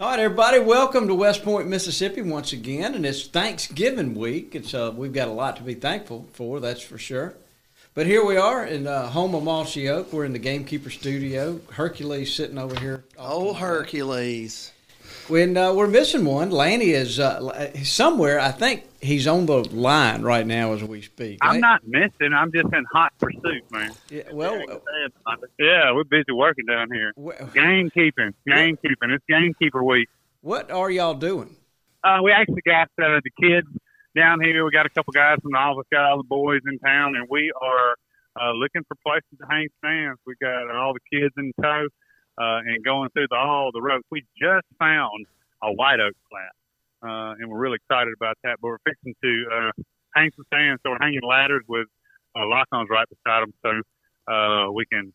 All right, everybody, welcome to West Point, Mississippi once again, and it's Thanksgiving week. It's uh, we've got a lot to be thankful for, that's for sure. But here we are in uh, home of Mossy Oak. We're in the Gamekeeper studio. Hercules sitting over here. Oh, Hercules. When uh, we're missing one, Lanny is uh, somewhere. I think he's on the line right now as we speak. I'm right? not missing. I'm just in hot pursuit, man. Yeah, well, Yeah, we're busy working down here. wh- Gamekeeping, gamekeeping. It's gamekeeper week. what are y'all doing? Uh, we actually got uh, the kids down here. We got a couple guys from the office, got all the boys in town, and we are uh, looking for places to hang stands. We got all the kids in tow uh, and going through the, all the ropes. We just found a white oak flat, uh, and we're really excited about that. But we're fixing to uh, hang some stands, so we're hanging ladders with uh, lock-ons right beside them, so uh, we can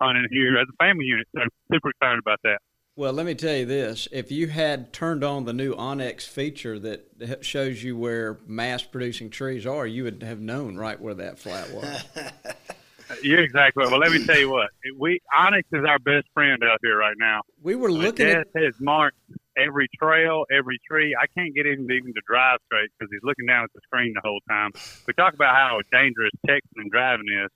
hunt in here as a family unit. So super excited about that. Well, let me tell you this: if you had turned on the new Onyx feature that shows you where mass-producing trees are, you would have known right where that flat was. You're exactly right. Well, let me tell you what. We Onyx is our best friend out here right now. We were uh, looking dad at has marked every trail, every tree. I can't get him even to drive straight because he's looking down at the screen the whole time. We talk about how dangerous texting and driving is.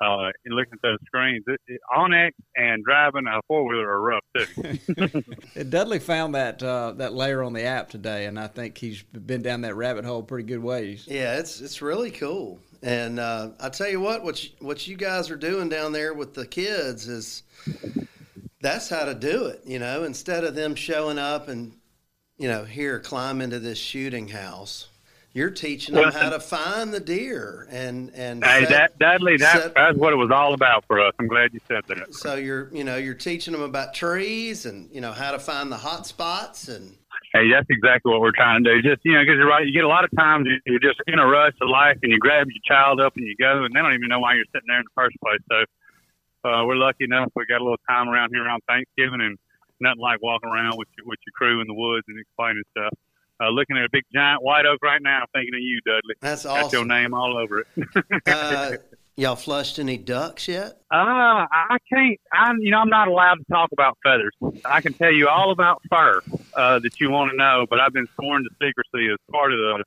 Uh, and looking at those screens, it, it, Onyx and driving a four wheeler are rough too. Dudley found that uh, that layer on the app today, and I think he's been down that rabbit hole pretty good ways. Yeah, it's it's really cool. And uh, I tell you what, what you, what you guys are doing down there with the kids is that's how to do it. You know, instead of them showing up and you know here climb into this shooting house, you're teaching them how to find the deer and and hey, set- that Dudley, that, set- that's what it was all about for us. I'm glad you said that. so you're you know you're teaching them about trees and you know how to find the hot spots and Hey, that's exactly what we're trying to do. Just you know, because you're right. You get a lot of times you- you're just in a rush of life, and you grab your child up and you go, and they don't even know why you're sitting there in the first place. So uh, we're lucky enough we got a little time around here around Thanksgiving, and nothing like walking around with your, with your crew in the woods and explaining stuff. Uh, looking at a big giant white oak right now, thinking of you, Dudley. that's Got your name all over it. Uh, y'all flushed any ducks yet? Uh, I can't. I'm, you know, I'm not allowed to talk about feathers. I can tell you all about fur uh, that you want to know, but I've been sworn to secrecy as part of the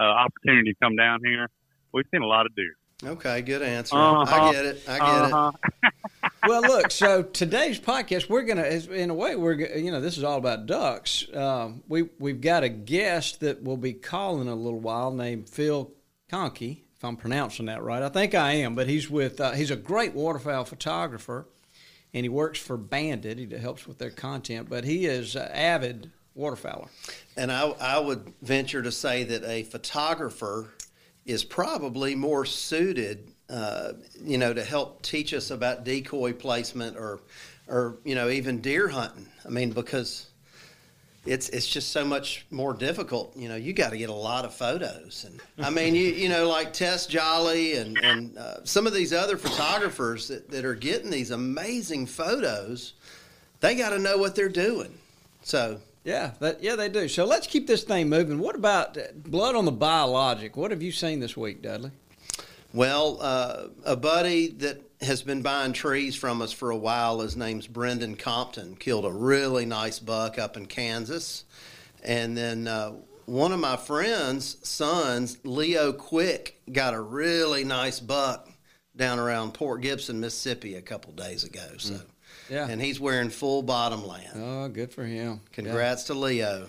uh, opportunity to come down here. We've seen a lot of deer. Okay, good answer. Uh-huh. I get it. I get it. Uh-huh. well, look. So today's podcast, we're gonna, in a way, we're g- you know, this is all about ducks. Um, we we've got a guest that will be calling in a little while, named Phil Conkey, if I'm pronouncing that right. I think I am, but he's with uh, he's a great waterfowl photographer, and he works for Banded. He helps with their content, but he is uh, avid waterfowler. And I, I would venture to say that a photographer is probably more suited, uh, you know, to help teach us about decoy placement or, or you know, even deer hunting. I mean, because it's it's just so much more difficult. You know, you got to get a lot of photos, and I mean, you you know, like Tes Jolly and and uh, some of these other photographers that, that are getting these amazing photos. They got to know what they're doing. So Yeah, that, yeah, they do. So let's keep this thing moving. What about uh, blood on the biologic? What have you seen this week, Dudley? Well, uh, a buddy that has been buying trees from us for a while, his name's Brendan Compton, killed a really nice buck up in Kansas. And then uh, one of my friends' sons, Leo Quick, got a really nice buck down around Port Gibson, Mississippi, a couple days ago. So, Yeah. and he's wearing full bottom land. Oh, good for him. Congrats to Leo.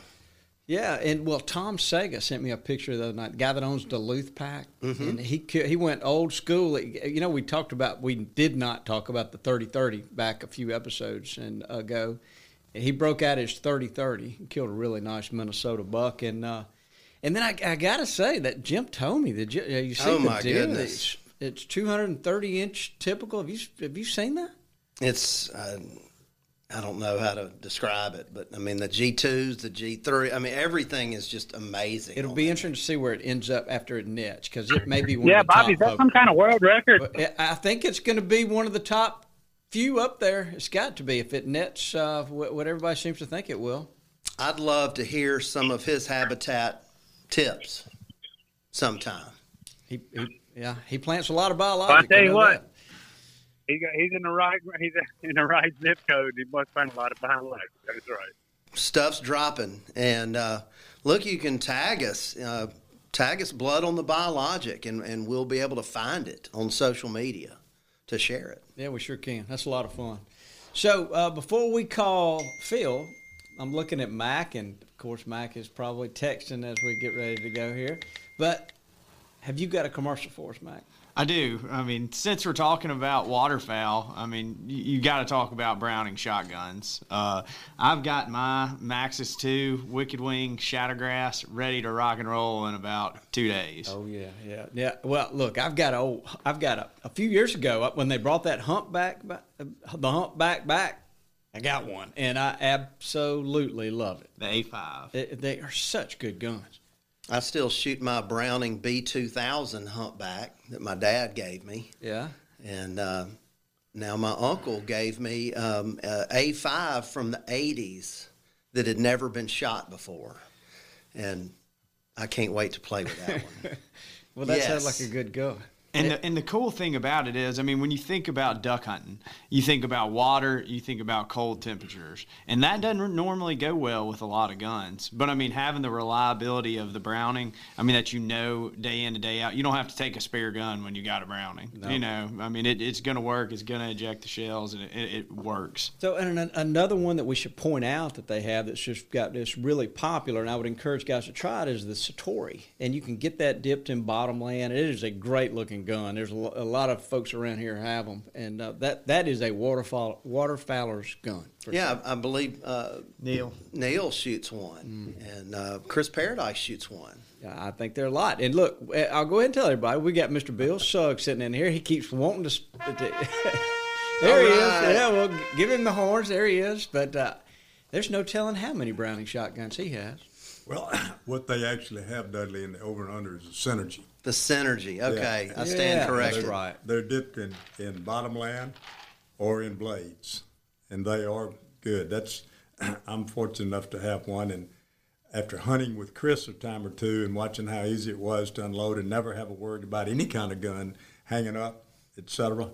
Yeah, and well, Tom Sega sent me a picture the other night. The guy that owns Duluth Pack, and he he went old school. You know, we talked about we did not talk about the thirty thirty back a few episodes and ago. He broke out his thirty thirty and killed a really nice Minnesota buck, and uh, and then I, I got to say that Jim told me that you see Oh, the my deer. goodness. It's, it's two hundred and thirty inch typical. Have you have you seen that? It's uh, I don't know how to describe it, but I mean the G twos, the G three. I mean everything is just amazing. It'll be that. interesting to see where it ends up after it nets because it may be one Yeah, of the Bobby, is top that some kind of world record? But I I think it's going to be one of the top few up there. It's got to be if it nets uh, what what everybody seems to think it will. I'd love to hear some of his habitat tips sometime. He, he yeah, he plants a lot of Well, I biologic. tell you what, that. He got, he's in the right he's in the right zip code. He must find a lot of behind legs. That's right. Stuff's dropping, and uh, look, you can tag us. Uh, tag us blood on the biologic, and, and we'll be able to find it on social media to share it. Yeah, we sure can. That's a lot of fun. So uh, before we call Phil, I'm looking at Mac, and of course Mac is probably texting as we get ready to go here. But have you got a commercial for us, Mac? I do. I mean, since we're talking about waterfowl, I mean, you, you got to talk about Browning shotguns. Uh, I've got my Maxus 2 Wicked Wing Shadow Grass ready to rock and roll in about two days. Oh yeah, yeah, yeah. Well, look, I've got a, old- I've got a, a few years ago uh, when they brought that humpback, uh, the humpback back. I got one, and I absolutely love it. The A5. They, they are such good guns. I still shoot my Browning B2000 humpback that my dad gave me. Yeah. And uh, now my uncle gave me um, a A5 from the 80s that had never been shot before. And I can't wait to play with that one. Well, that sounds like a good gun. And the, and the cool thing about it is, I mean, when you think about duck hunting, you think about water, you think about cold temperatures, and that doesn't normally go well with a lot of guns. But I mean, having the reliability of the Browning, I mean, that you know day in and day out, you don't have to take a spare gun when you got a Browning. You know, I mean, it, it's going to work. It's going to eject the shells, and it, it, it works. So, and an, another one that we should point out that they have that's just got this really popular, and I would encourage guys to try it, is the Citori. And you can get that dipped in bottomland. It is a great looking gun. There's a, lo- a lot of folks around here have them, and uh, that that is a waterfowl waterfowler's gun. for yeah, sure. I, I believe uh, Neil. Neil shoots one, and uh, Chris Paradise shoots one. Yeah, I think there are a lot. And look, eh, I'll go ahead and tell everybody we got Mr. Bill Sugg sitting in here. He keeps wanting to. sp- to there he is. Yeah, well, give him the horns. There he is. But uh, there's no telling how many Browning shotguns he has. Well, what they actually have, Dudley, in the over and under is a Cynergy. The Cynergy. Okay, I stand Yeah, corrected. That's right. They're dipped in, in bottomland or in blades, and they are good. That's I'm fortunate enough to have one, and after hunting with Chris a time or two and watching how easy it was to unload and never have a word about any kind of gun hanging up, etc.,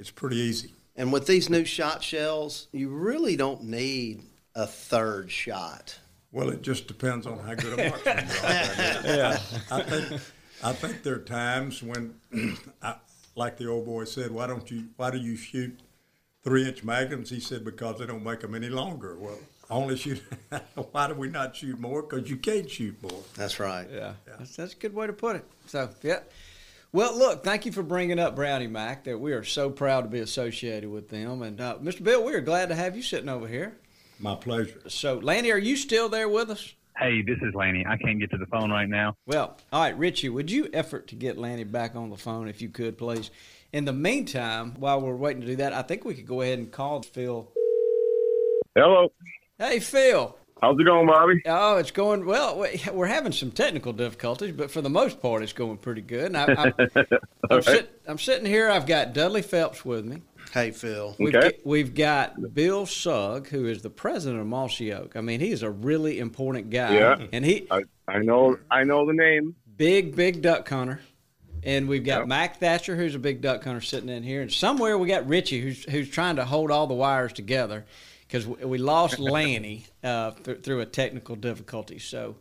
it's pretty easy. And with these new shot shells, you really don't need a third shot. Well, it just depends on how good a marksman you are. yeah. I think I think there are times when, I, like the old boy said, why don't you? Why do you shoot three-inch magnums? He said because they don't make them any longer. Well, only shoot. why do we not shoot more? Because you can't shoot more. That's right. Yeah, That's, that's a good way to put it. So, yeah. Well, look, thank you for bringing up Browning Mac. That we are so proud to be associated with them. And uh, Mr. Bill, we are glad to have you sitting over here. My pleasure. So, Lanny, are you still there with us? Hey, this is Laney. I can't get to the phone right now. Well, all right, Richie, would you effort to get Lanny back on the phone if you could, please? In the meantime, while we're waiting to do that, I think we could go ahead and call Phil. Hello. Hey, Phil. How's it going, Bobby? Oh, it's going well. we- We're having some technical difficulties, but for the most part, it's going pretty good. And I, I, I'm, sit, I'm sitting here. I've got Dudley Phelps with me. Hey, Phil. We've, Okay. got, we've got Bill Sugg, who is the president of Mossy Oak. I mean, he's a really important guy. Yeah. And he I, I know I know the name. big, big duck hunter. And we've got Yep. Mac Thatcher, who's a big duck hunter, sitting in here. And somewhere we got Richie, who's who's trying to hold all the wires together. because we lost Lanny uh, th- through a technical difficulty. So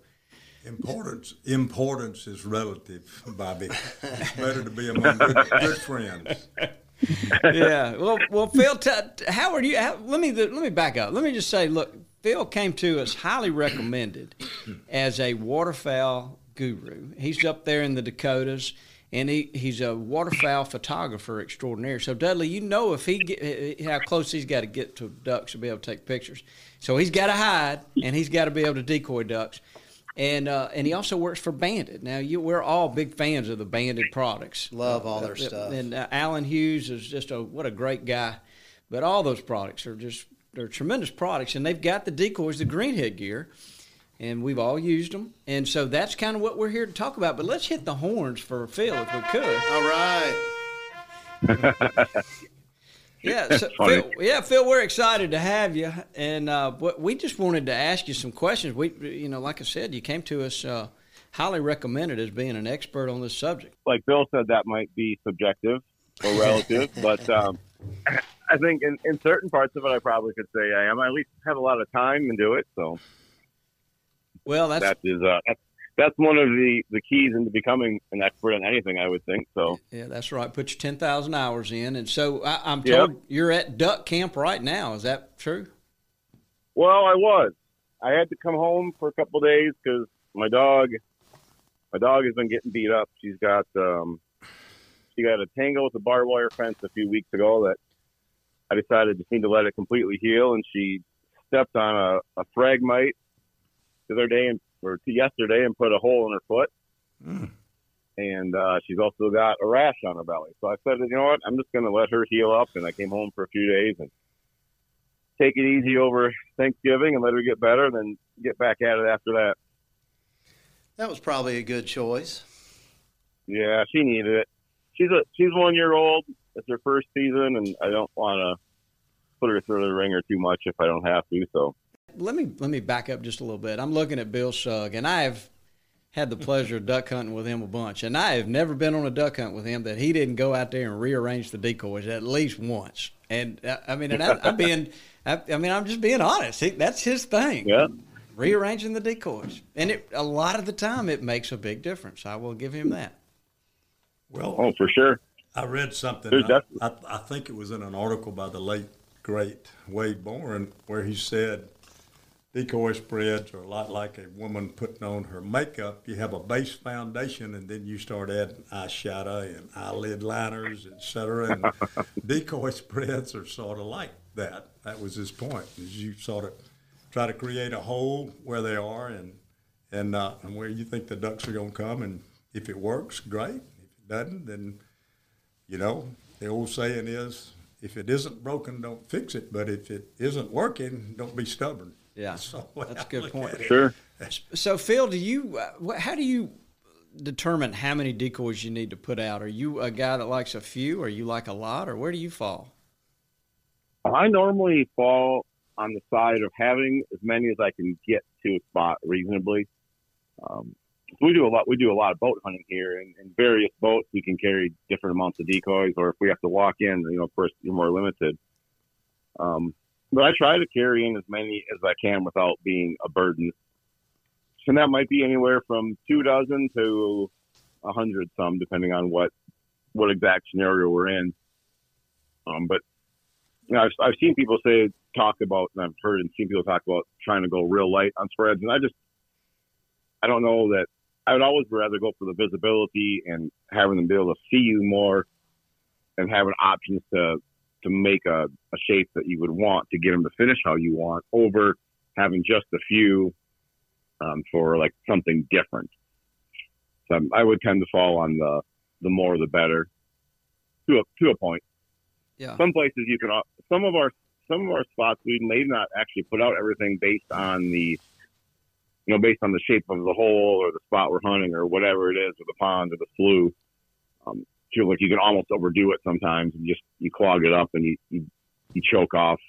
Importance importance is relative, Bobby. It's better to be among good, good friends. yeah. Well, well, Phil, t- how are you? How, let me let me back up. Let me just say, look, Phil came to us highly recommended as a waterfowl guru. He's up there in the Dakotas, and he, he's a waterfowl photographer extraordinaire. So Dudley, you know if he get, eh, eh, how close he's got to get to ducks to be able to take pictures. So he's got to hide, and he's got to be able to decoy ducks. And uh, and he also works for Banded. Now you, we're all big fans of the Banded products. Love all Uh, their uh, stuff. And uh, Alan Hughes is just a what a great guy. But all those products are just they're tremendous products, and they've got the decoys, the greenhead gear, and we've all used them. And so that's kind of what we're here to talk about. But let's hit the horns for Phil if we could. All right. Yeah, so. Phil, yeah, Phil, we're excited to have you, and uh, we just wanted to ask you some questions. We, you know, like I said, you came to us uh, highly recommended as being an expert on this subject. like Bill said, that might be subjective or relative, but um, I think in, in certain parts of it, I probably could say I am. I at least have a lot of time and do it, so Well, that's that is uh, that's that's one of the the keys into becoming an expert on anything. I would think so. Yeah, that's right. Put your ten thousand hours in, and so I, I'm Yep. told you're at duck camp right now. Is that true? Well, I was. I had to come home for a couple of days because my dog, my dog has been getting beat up. She's got, um, she got a tangle with a barbed wire fence a few weeks ago that I decided just need to let it completely heal. And she stepped on a, a phragmite the other day and or to yesterday and put a hole in her foot. And uh, she's also got a rash on her belly. So I said, you know what? I'm just going to let her heal up. And I came home for a few days and take it easy over Thanksgiving and let her get better, and then get back at it after that. That was probably a good choice. Yeah, she needed it. She's a she's one year old. It's her first season, and I don't want to put her through the ringer too much if I don't have to. So Let me let me back up just a little bit. I'm looking at Bill Sugg, and I have had the pleasure of duck hunting with him a bunch, and I have never been on a duck hunt with him that he didn't go out there and rearrange the decoys at least once. And uh, I mean, and I, I'm being, I, I mean, I'm just being honest. He, that's his thing. yeah, rearranging the decoys, and it a lot of the time it makes a big difference. I will give him that. Well, oh for sure. I read something. I, I, I think it was in an article by the late great Wade Bourne where he said decoy spreads are a lot like a woman putting on her makeup. You have a base foundation, and then you start adding eyeshadow and eyelid liners, etc. And decoy spreads are sort of like that. That was his point. Is you sort of try to create a hole where they are, and and uh, and where you think the ducks are going to come, and if it works, great. If it doesn't, then you know, the old saying is, if it isn't broken, don't fix it. But if it isn't working, don't be stubborn. Yeah, So that's a good point. Sure. So, Phil, do you? Uh, how do you determine how many decoys you need to put out? Are you a guy that likes a few, or you like a lot, or where do you fall? I normally fall on the side of having as many as I can get to a spot reasonably. Um, we do a lot. We do a lot of boat hunting here, and in various boats we can carry different amounts of decoys. Or if we have to walk in, you know, of course, you're more limited. Um, but I try to carry in as many as I can without being a burden. And that might be anywhere from two dozen to a hundred, some depending on what what exact scenario we're in. Um, but you know, I've, I've seen people say talk about, and I've heard and seen people talk about trying to go real light on spreads, and I just I don't know that I would always rather go for the visibility and having them be able to see you more, and having options to to make a, a shape that you would want to get them to finish how you want, over having just a few um, for like something different. So I would tend to fall on the the more the better to a to a point Yeah. some places you can some of our some of our spots we may not actually put out everything based on the you know based on the shape of the hole or the spot we're hunting or whatever it is or the pond or the slough um feel like you can almost overdo it sometimes and just you clog it up and you you, you choke off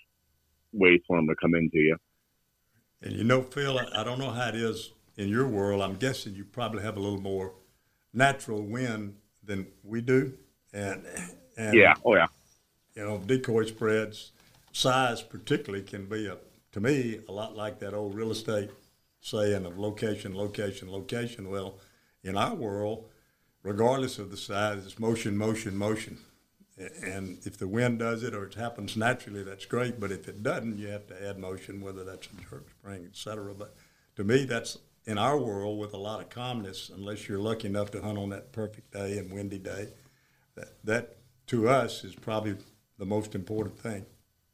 ways for them to come into you And you know, Phil, I, I don't know how it is in your world. I'm guessing you probably have a little more natural wind than we do. And, and yeah oh yeah you know, decoy spreads, size, particularly, can be a to me a lot like that old real estate saying of location, location, location. Well, in our world, regardless of the size, it's motion, motion, motion. And if the wind does it or it happens naturally, that's great. But if it doesn't, you have to add motion, whether that's a jerk string, et cetera. But to me, that's in our world with a lot of calmness, unless you're lucky enough to hunt on that perfect day and windy day. That, that to us is probably the most important thing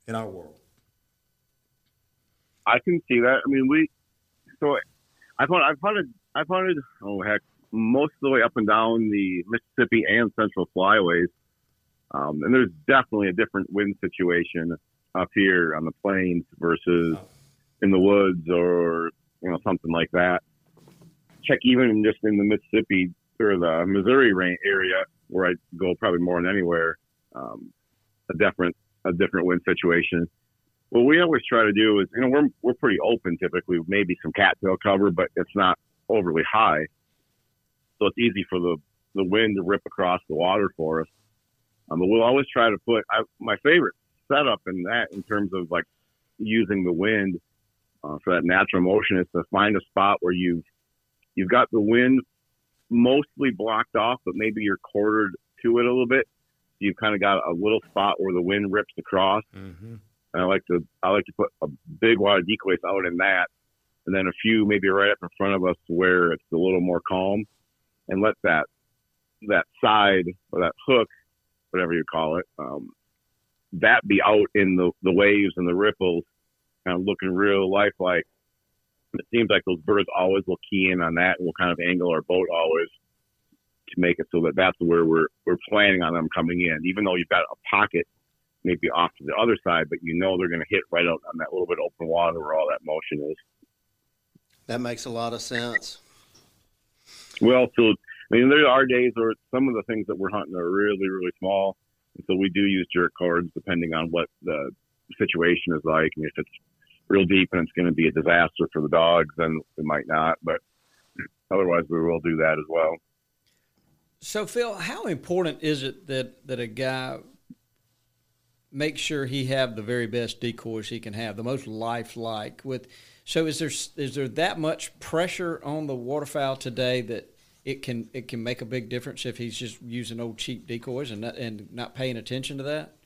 in our world. I can see that. I mean, we so I've hunted, I've hunted, I've hunted. Oh heck, most of the way up and down the Mississippi and Central Flyways, um, and there's definitely a different wind situation up here on the plains versus in the woods or you know something like that. Check even just in the Mississippi or the Missouri area where I go probably more than anywhere. Um, a different a different wind situation. What we always try to do is, you know, we're we're pretty open typically, maybe some cattail cover, but it's not overly high, so it's easy for the the wind to rip across the water for us. Um, but we'll always try to put I, my favorite setup in that in terms of like using the wind uh, for that natural motion is to find a spot where you've you've got the wind mostly blocked off, but maybe you're quartered to it a little bit. You've kind of got a little spot where the wind rips across. Mm-hmm. And I like to I like to put a big wad of decoys out in that, and then a few maybe right up in front of us where it's a little more calm, and let that that side or that hook, whatever you call it, um, that be out in the the waves and the ripples, kind of looking real lifelike. It seems like those birds always will key in on that, and we'll kind of angle our boat always to make it so that that's where we're we're planning on them coming in, even though you've got a pocket maybe off to the other side, but you know they're going to hit right out on that little bit of open water where all that motion is. That makes a lot of sense. Well, so I mean, there are days where some of the things that we're hunting are really, really small, and so we do use jerk cords depending on what the situation is like. I mean, if it's real deep and it's going to be a disaster for the dogs, then we might not. But otherwise, we will do that as well. So, Phil, how important is it that that a guy make sure he have the very best decoys he can have, the most lifelike. With so, is there is there that much pressure on the waterfowl today that it can it can make a big difference if he's just using old cheap decoys and not, and not paying attention to that?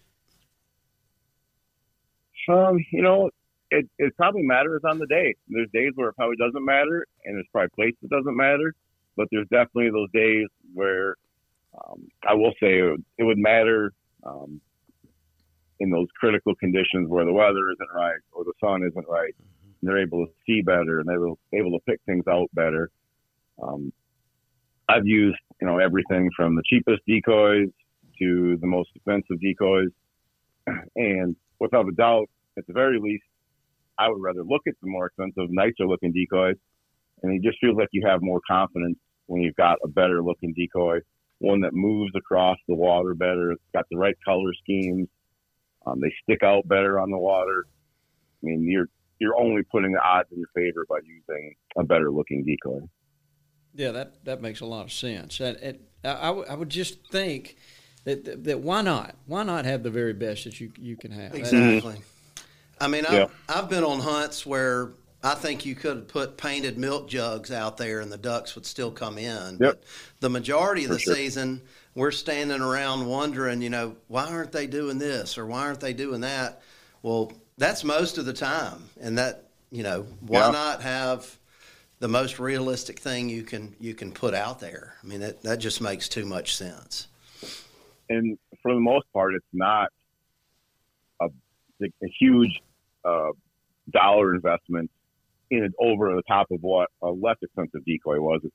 Um, you know, it it probably matters on the day. There's days where it probably doesn't matter, and there's probably places that doesn't matter. But there's definitely those days where um, I will say it would, it would matter um, in those critical conditions where the weather isn't right or the sun isn't right. Mm-hmm. They're able to see better and they're able to pick things out better. Um, I've used, you know, everything from the cheapest decoys to the most expensive decoys. And without a doubt, at the very least, I would rather look at the more expensive, nicer looking decoys. And it just feels like you have more confidence when you've got a better looking decoy, one that moves across the water better. It's got the right color schemes. Um, they stick out better on the water. I mean, you're you're only putting the odds in your favor by using a better looking decoy. Yeah, that that makes a lot of sense. And, and I, I would just think that, that, that why not? Why not have the very best that you you can have? Exactly. I mean. I've, I've been on hunts where I think you could have put painted milk jugs out there and the ducks would still come in. Yep. But the majority of For the sure. season, we're standing around wondering, you know, why aren't they doing this or why aren't they doing that? Well, that's most of the time. And that, you know, why Yeah. not have the most realistic thing you can you can put out there? I mean, that, that just makes too much sense. and for the most part, it's not a, a huge uh, dollar investment in it over the top of what a less expensive decoy was. It's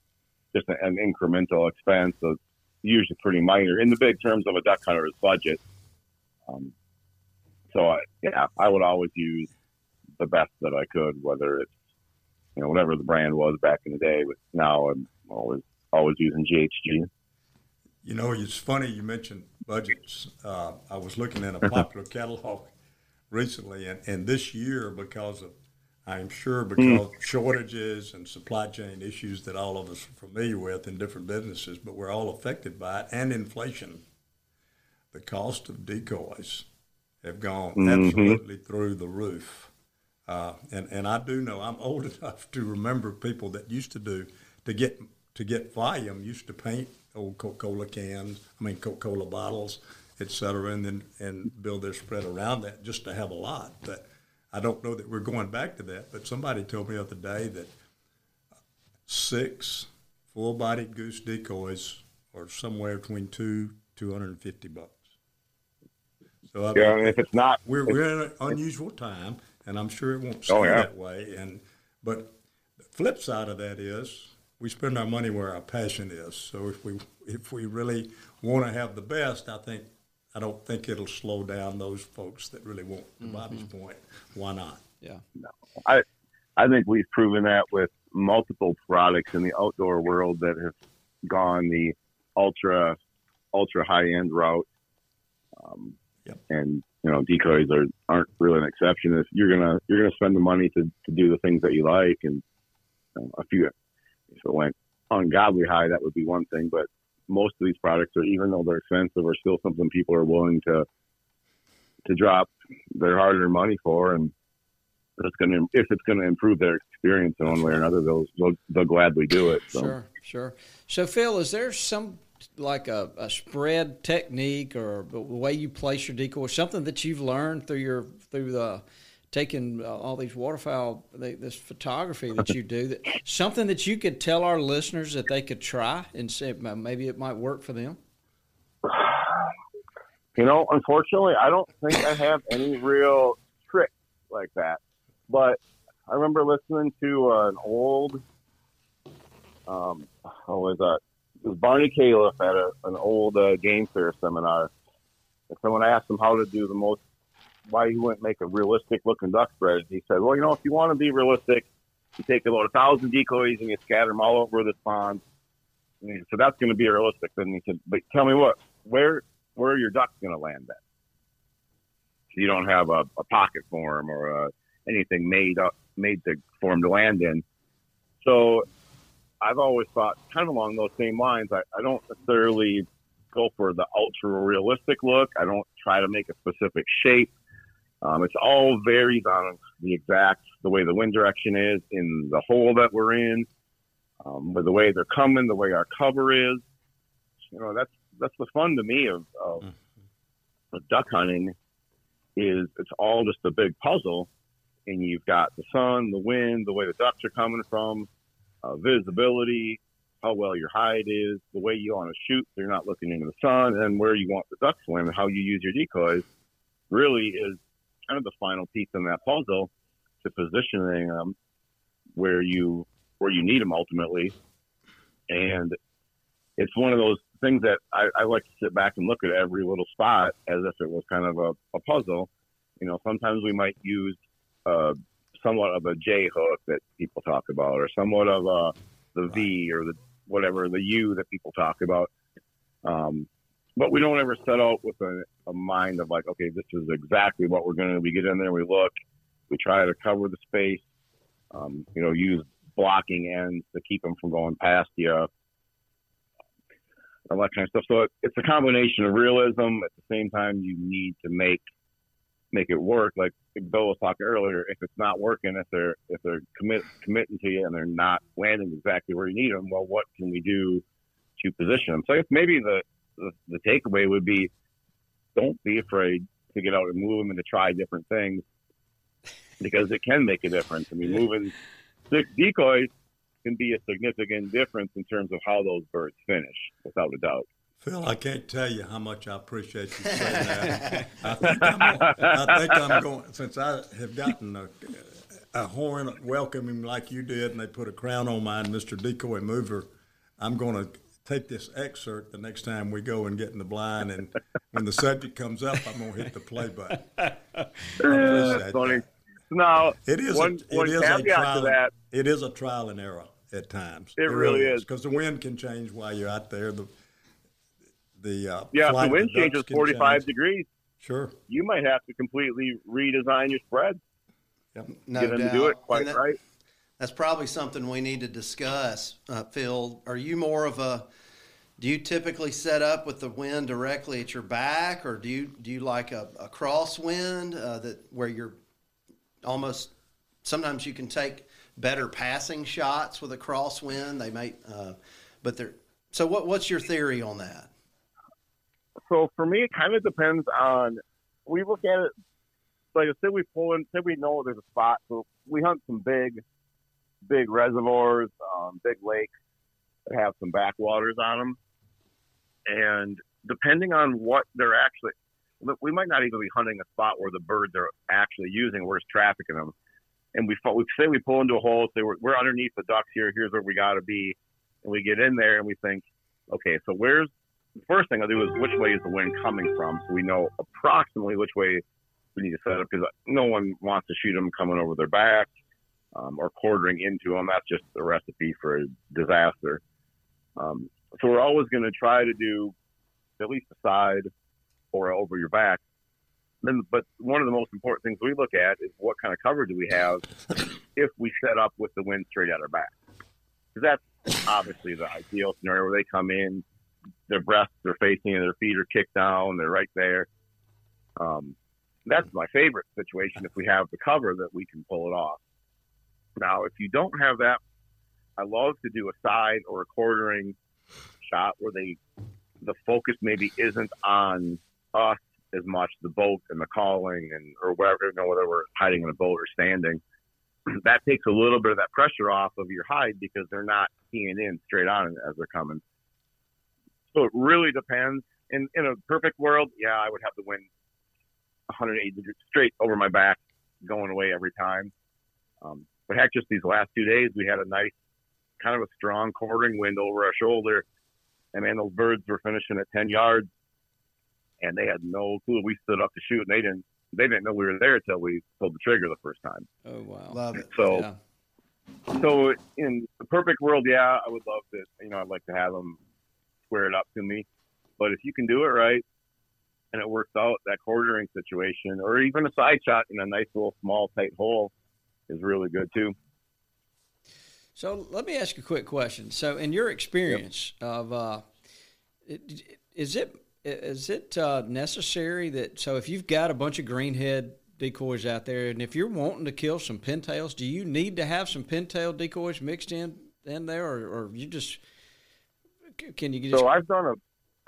just an, an incremental expense, it's usually pretty minor in the big terms of a duck hunter's budget. Um, so, I, yeah, I would always use the best that I could, whether it's you know whatever the brand was back in the day. But now I'm always always using GHG. You know, it's funny you mentioned budgets. Uh, I was looking at a popular catalog recently, and, and this year, because of, I'm sure, because of shortages and supply chain issues that all of us are familiar with in different businesses, but we're all affected by it, and inflation, the cost of decoys have gone Mhm. absolutely through the roof. Uh, and and I do know I'm old enough to remember people that used to do to get to get volume used to paint old Coca-Cola cans, I mean Coca-Cola bottles, et cetera, and then and build their spread around that just to have a lot. But I don't know that we're going back to that. But somebody told me the other day that six full-bodied goose decoys are somewhere between two two hundred and fifty bucks. So I Yeah, if it's not, we're, if- we're in an unusual time, and I'm sure it won't oh, stay Oh, yeah. that way. And but the flip side of that is we spend our money where our passion is. So if we if we really want to have the best, I think I don't think it'll slow down those folks that really want. To Bobby's point, why not? Yeah. no, I I think we've proven that with multiple products in the outdoor world that have gone the ultra ultra high end route. Um, Yep. And you know, decoys are aren't really an exception. If you're gonna you're gonna spend the money to, to do the things that you like, and you know, if you if it went ungodly high, that would be one thing. But most of these products are, even though they're expensive, are still something people are willing to to drop their hard earned money for, and if it's going to if it's going to improve their experience in one way or another, they'll they'll, they'll gladly do it. So. Sure, sure. So, Phil, is there some like a, a spread technique or the way you place your decoy, something that you've learned through your through the taking uh, all these waterfowl, the, this photography that you do, that something that you could tell our listeners that they could try and see maybe it might work for them? You know, unfortunately, I don't think I have any real tricks like that. But I remember listening to uh, an old, um, what was that? It was Barnie Calef at a, an old uh, game fair seminar. And someone asked him how to do the most, why he wouldn't make a realistic looking duck spread. He said, well, you know, if you want to be realistic, you take about a thousand decoys and you scatter them all over this pond. And so that's going to be realistic. Then he said, but tell me what, where where are your ducks going to land at? So you don't have a, a pocket for them or uh, anything made up made to for them to land in. So I've always thought kind of along those same lines. I, I don't necessarily go for the ultra realistic look. I don't try to make a specific shape. Um, it's all varies on the exact the way the wind direction is in the hole that we're in, um, with the way they're coming, the way our cover is. You know, that's that's the fun to me of, of, of duck hunting is it's all just a big puzzle and you've got the sun, the wind, the way the ducks are coming from, uh, visibility, how well your hide is, the way you want to shoot so you're not looking into the sun, and where you want the ducks to land and how you use your decoys really is kind of the final piece in that puzzle to positioning them where you where you need them ultimately. And it's one of those things that I, I like to sit back and look at every little spot as if it was kind of a, a puzzle. You know, sometimes we might use uh, somewhat of a J hook that people talk about, or somewhat of a the V or the whatever the U that people talk about. Um, but we don't ever set out with a, a mind of like, okay, this is exactly what we're going to. We get in there, we look, we try to cover the space. Um, you know, use blocking ends to keep them from going past you all that kind of stuff. So it, it's a combination of realism. At the same time, you need to make make it work. Like Bill was talking earlier, if it's not working, if they're if they're commit committing to you and they're not landing exactly where you need them, well, what can we do to position them? So I guess maybe the the, the takeaway would be, don't be afraid to get out and move them and to try different things because it can make a difference. I mean, moving six decoys can be a significant difference in terms of how those birds finish, without a doubt. Phil, I can't tell you how much I appreciate you saying that. I think I'm, I think I'm going since I have gotten a, a horn welcoming like you did, and they put a crown on mine, Mr. Decoy Mover. I'm going to take this excerpt the next time we go and get in the blind, and when the subject comes up, I'm going to hit the play button. That's funny. that. Now, It is one, a, it one is a caveat trial. to that. It is a trial and error at times. It really is. because the wind can change while you're out there. The the uh, Yeah, if the wind changes 45 change. degrees, Sure. you might have to completely redesign your spread. No get them doubt. to do it quite that- right. That's probably something we need to discuss, uh, Phil. Are you more of a do you typically set up with the wind directly at your back, or do you do you like a, a crosswind uh, that where you're almost sometimes you can take better passing shots with a crosswind. They may, uh, but they're so. What what's your theory on that? So for me, it kind of depends on. We look at it like say we pull in, say we know there's a spot. So we hunt some big, big reservoirs, um, big lakes that have some backwaters on them and depending on what they're actually, we might not even be hunting a spot where the birds are actually using, we're just trafficking them. And we, we say we pull into a hole, say we're, we're underneath the ducks here, here's where we got to be. And we get in there and we think, okay, so where's the first thing I'll do is which way is the wind coming from? So we know approximately which way we need to set up because no one wants to shoot them coming over their back um, or quartering into them. That's just a recipe for a disaster. Um, so we're always going to try to do at least a side or over your back. Then, but one of the most important things we look at is what kind of cover do we have if we set up with the wind straight at our back? Because that's obviously the ideal scenario where they come in, their breasts are facing, and their feet are kicked down, they're right there. Um, that's my favorite situation if we have the cover that we can pull it off. Now, if you don't have that, I love to do a side or a quartering shot where they the focus maybe isn't on us as much, the boat and the calling and or whatever, you know, whether we're hiding in a boat or standing. that takes a little bit of that pressure off of your hide because they're not keying in straight on as they're coming. So it really depends. In in a perfect world, yeah, I would have the wind 180 degrees straight over my back, going away every time. Um, but heck, just these last two days, we had a nice, kind of a strong quartering wind over our shoulder and man, those birds were finishing at 10 yards and they had no clue. We stood up to shoot and they didn't, they didn't know we were there until we pulled the trigger the first time. Oh, wow. Love it. So, Yeah. so in the perfect world, yeah, I would love to, you know, I'd like to have them square it up to me, but if you can do it right and it works out, that quartering situation or even a side shot in a nice little small tight hole is really good too. So let me ask you a quick question. So, in your experience of, uh, is it is it uh, necessary that so if you've got a bunch of greenhead decoys out there, and if you're wanting to kill some pintails, do you need to have some pintail decoys mixed in in there, or, or you just can you just So I've done a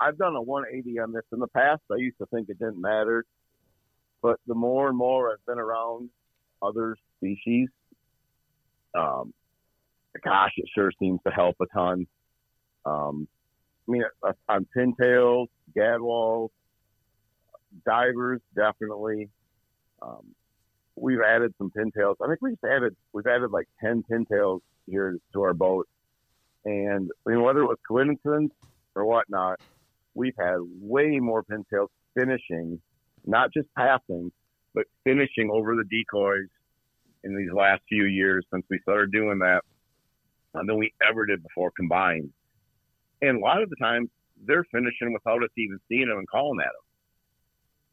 I've done a 180 on this in the past. I used to think it didn't matter, but the more and more I've been around other species, um, gosh, it sure seems to help a ton. Um, I mean, uh, on pintails, gadwalls, divers, definitely. Um, we've added some pintails. I think we just added we've added like 10 pintails here to our boat. And I mean, whether it was coincidence or whatnot, we've had way more pintails finishing, not just passing, but finishing over the decoys in these last few years since we started doing that uh, than we ever did before combined. And a lot of the times they're finishing without us even seeing them and calling at them.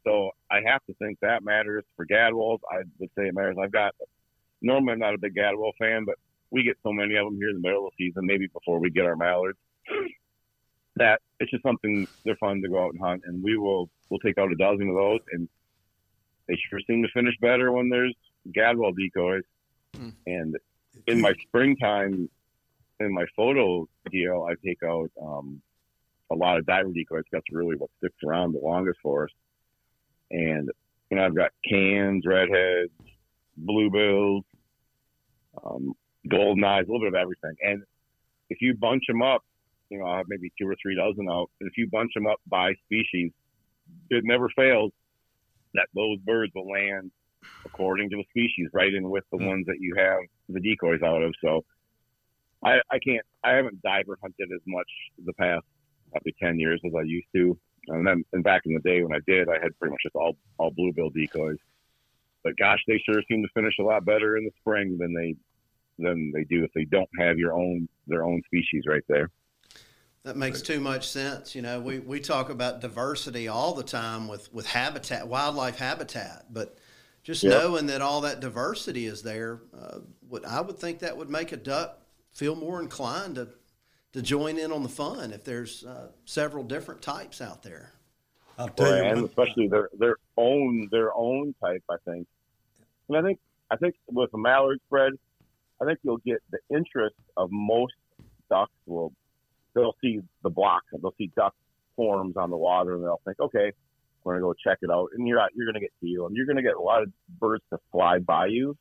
So I have to think that matters for gadwalls. I would say it matters. I've got normally I'm not a big gadwall fan, but we get so many of them here in the middle of the season, maybe before we get our mallards, that it's just something they're fun to go out and hunt. And we will we'll take out a dozen of those, and they sure seem to finish better when there's gadwall decoys. Hmm. And in my springtime, in my photo deal, I take out um, a lot of diver decoys. That's really what sticks around the longest for us. And you know, I've got cans, redheads, bluebills, um, golden eyes, a little bit of everything. And if you bunch them up, you know, I have maybe two or three dozen out. If you bunch them up by species, it never fails that those birds will land according to the species, right in with the ones that you have the decoys out of. So I, I can't, I haven't diver hunted as much the past probably 10 years as I used to. And then, and back in the day when I did, I had pretty much just all, all bluebill decoys. But gosh, they sure seem to finish a lot better in the spring than they, than they do if they don't have your own, their own species right there. That makes too much sense. You know, we, we talk about diversity all the time with, with habitat, wildlife habitat, but just Yep. knowing that all that diversity is there, uh, would I would think that would make a duck feel more inclined to to join in on the fun if there's uh, several different types out there. I'll tell Right, you, and what, especially their their own their own type. I think, and I think I think with a mallard spread, I think you'll get the interest of most ducks. Will they'll see the block, they'll see duck forms on the water, and they'll think, okay, we're gonna go check it out, and you're not, you're gonna get teal, and you're gonna get a lot of birds to fly by you.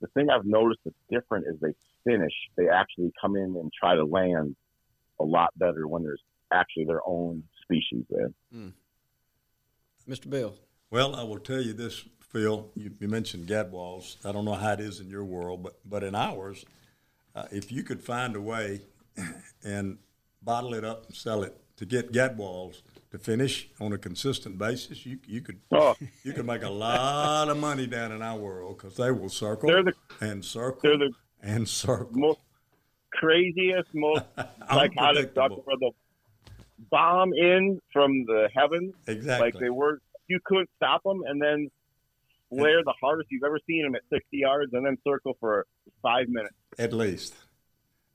The thing I've noticed that's different is they finish. They actually come in and try to land a lot better when there's actually their own species there. Mr. Bill. well, I will tell you this, Phil. You, you mentioned gadwalls. I don't know how it is in your world, but but in ours, uh, if you could find a way and bottle it up and sell it to get gadwalls to finish on a consistent basis, you you could Oh. you could make a lot of money down in our world because they will circle the- and circle the and circle. most craziest, most psychotic where they'll bomb in from the heavens. Exactly. Like they were, you couldn't stop them, and then flare the hardest you've ever seen them at 60 yards, and then circle for five minutes. At least.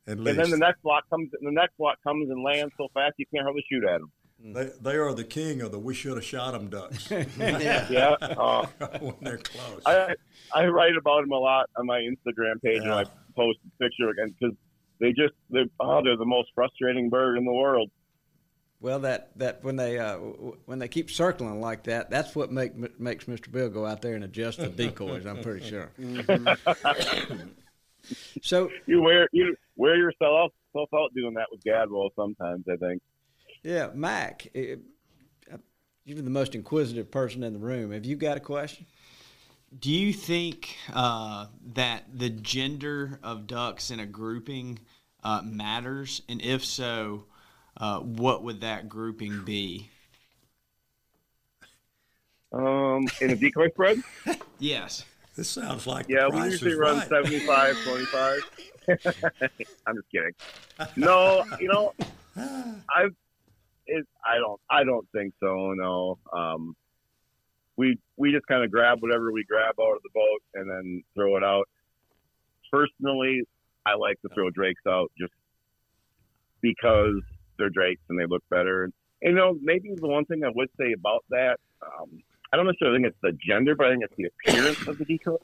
At least. And then the next block comes, and the next block comes and lands so fast you can't hardly shoot at them. They, they are the king of the we should have shot them ducks Yeah. Uh, when they're close. I I write about them a lot on my Instagram page, and I post a picture again because they just they're oh they're the most frustrating bird in the world. Well, that, that when they uh, w- w- when they keep circling like that, that's what make makes Mr. Bill go out there and adjust the decoys. I'm pretty sure. so You wear you wear yourself self out doing that with Gadwall sometimes. I think. Yeah, Mac, eh, uh, you're the most inquisitive person in the room. Have you got a question? Do you think uh, that the gender of ducks in a grouping uh, matters? And if so, uh, what would that grouping be? Um, in a decoy spread, Yes. This sounds like yeah, the we price usually is run right. 75, 25. I'm just kidding. No, you know, I, it, I don't, I don't think so. No, um, we we just kind of grab whatever we grab out of the boat and then throw it out. Personally, I like to throw drakes out just because they're drakes and they look better. And you know, maybe the one thing I would say about that, um, I don't necessarily think it's the gender, but I think it's the appearance of the decoy.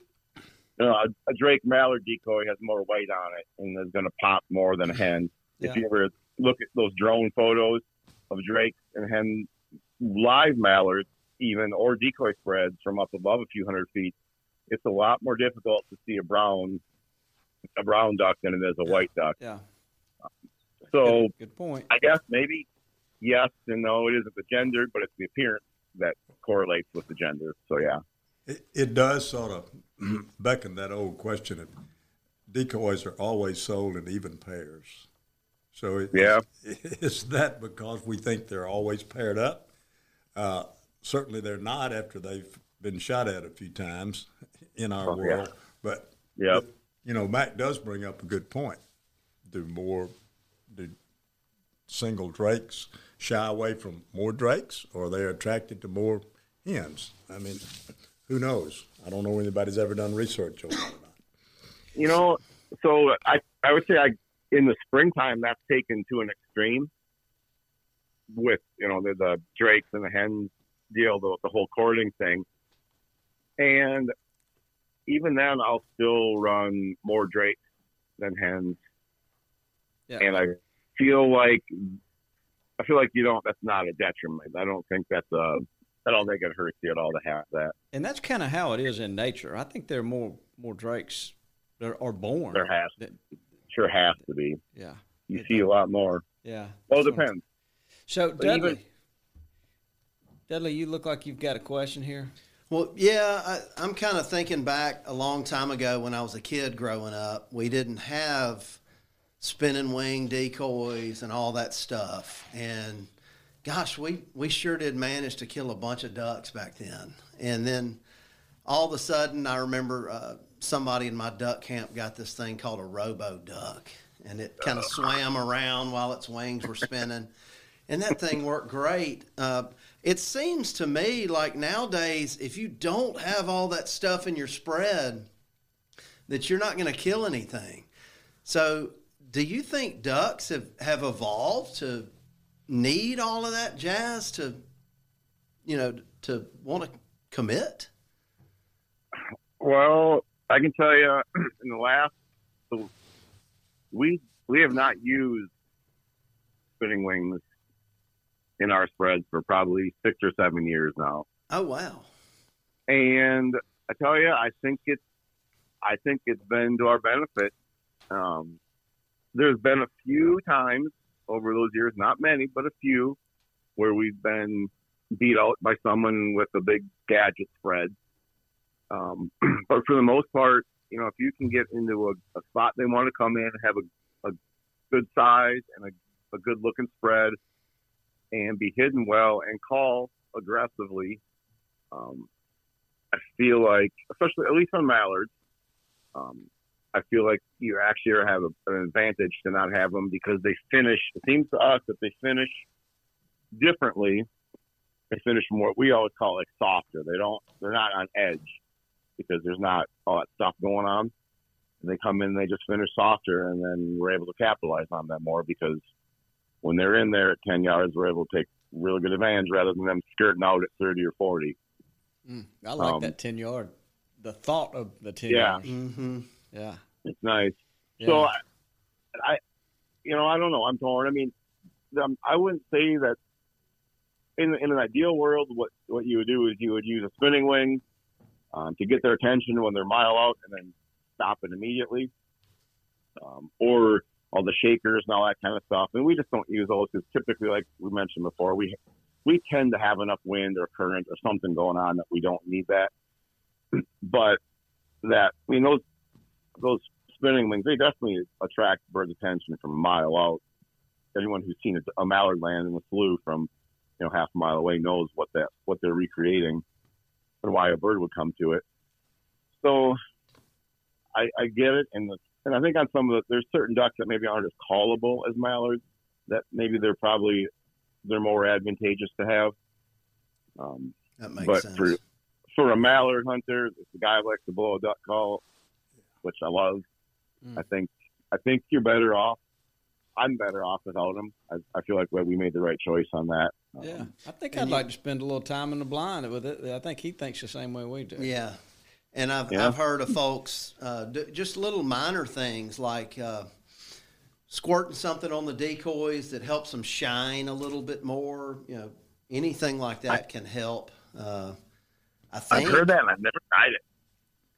You know, a, a Drake Mallard decoy has more white on it and is going to pop more than a hen. Yeah. If you ever look at those drone photos of Drakes and hen live mallards, even or decoy spreads from up above a few hundred feet, it's a lot more difficult to see a brown a brown duck than it is a white duck. Yeah. So Good, good point. I guess maybe yes and no. It isn't the gender, but it's the appearance that correlates with the gender. So yeah. It, it does sort of beckon that old question of decoys are always sold in even pairs. So it, Yeah. is that because we think they're always paired up? Uh, certainly they're not after they've been shot at a few times in our Oh, yeah. world. But Yep. you know, Mac does bring up a good point. Do more do single drakes shy away from more drakes, or they're they attracted to more hens? I mean, who knows? I don't know anybody's ever done research on that. You know, so I I would say I in the springtime that's taken to an extreme with you know the, the drakes and the hens deal, the, the whole courting thing, and even then I'll still run more drakes than hens, Yeah. and I feel like I feel like you don't. That's not a detriment. I don't think that's a. I don't think it hurts you at all to have that. And that's kind of how it is in nature. I think there are more more drakes that are born. There has that- sure has to be. yeah. You see a lot more. Yeah. Well, it depends. So But Dudley, even- Dudley, you look like you've got a question here. Well, yeah, I, I'm kind of thinking back a long time ago when I was a kid growing up. We didn't have spinning wing decoys and all that stuff. And gosh, we, we sure did manage to kill a bunch of ducks back then. And then all of a sudden, I remember uh, somebody in my duck camp got this thing called a robo duck. And it kind of swam around while its wings were spinning. And that thing worked great. Uh, it seems to me like nowadays, if you don't have all that stuff in your spread, that you're not going to kill anything. So, do you think ducks have, have evolved to need all of that jazz to, you know, to want to commit? Well, I can tell you, in the last, we we have not used spinning wings in our spreads for probably six or seven years now. Oh wow! And I tell you, I think it's I think it's been to our benefit. Um, there's been a few times over those years, not many, but a few, where we've been beat out by someone with a big gadget spread. Um, but for the most part, you know, if you can get into a, a spot they want to come in have a, a good size and a, a good looking spread and be hidden well and call aggressively, um, I feel like, especially at least on mallards, um, I feel like you actually have a, an advantage to not have them because they finish. It seems to us that they finish differently. They finish more. We always call it softer. They don't. They're not on edge because there's not all that stuff going on. And they come in, they just finish softer, and then we're able to capitalize on that more because when they're in there at 10 yards, we're able to take really good advantage rather than them skirting out at 30 or 40. Mm, I like Um, that 10 yard. The thought of the 10 Yeah. yards. Mm-hmm. Yeah. It's nice. Yeah. So, I, I, you know, I don't know. I'm torn. I mean, um, I wouldn't say that in in an ideal world, what what you would do is you would use a spinning wing um, to get their attention when they're a mile out, and then stop it immediately, um, or all the shakers and all that kind of stuff. And we just don't use those because typically, like we mentioned before, we we tend to have enough wind or current or something going on that we don't need that. But that I mean those those spinning wings they definitely attract birds' attention from a mile out. Anyone who's seen a, a mallard land in the slough from you know half a mile away knows what that what they're recreating why a bird would come to it. So I, I get it, and the, and I think on some of the there's certain ducks that maybe aren't as callable as mallards that maybe they're probably they're more advantageous to have. Um, That makes but sense. for for a mallard hunter, if the guy likes to blow a duck call, which I love, Mm. I think I think you're better off. I'm better off without him. I, I feel like we made the right choice on that. Yeah. I think I'd you- like to spend a little time in the blind with it. I think he thinks the same way we do. Yeah. And I've, Yeah. I've heard of folks uh, d- just little minor things like uh, squirting something on the decoys that helps them shine a little bit more. You know, anything like that can help. Uh, I I've think. heard that and I've never tried it.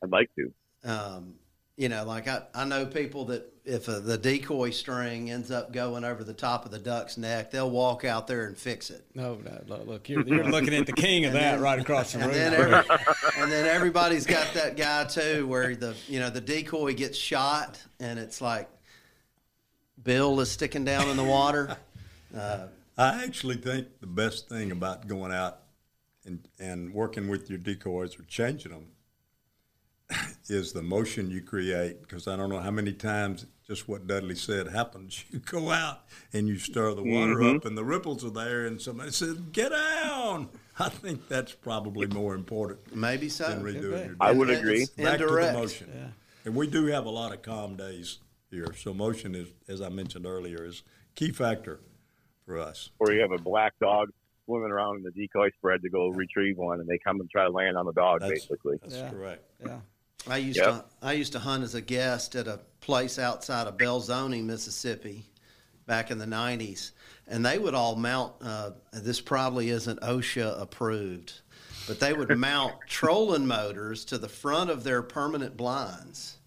I'd like to. Um, you know, like I, I know people that if uh the decoy string ends up going over the top of the duck's neck, they'll walk out there and fix it. No, no, look, look you're, you're looking at the king of And that then- right across the room. And then, every, and then everybody's got that guy too, where the you know the decoy gets shot, and it's like Bill is sticking down in the water. Uh, I actually think the best thing about going out and, and working with your decoys or changing them is the motion you create. Because I don't know how many times, just what Dudley said happens. You go out and you stir the water Mhm. up, and the ripples are there, and somebody says, "Get down." I think that's probably more important maybe so. than redoing your. I would It's agree. Back to the Indirect. motion. And we do have a lot of calm days here. So motion is, as I mentioned earlier, is key factor for us. Or you have a black dog swimming around in the decoy spread to go retrieve one, and they come and try to land on the dog, That's- basically. That's Yeah. correct. yeah. I used Yep. to I used to hunt as a guest at a place outside of Belzoni, Mississippi, back in the '90s, and they would all mount. Uh, this probably isn't OSHA approved, but they would mount trolling motors to the front of their permanent blinds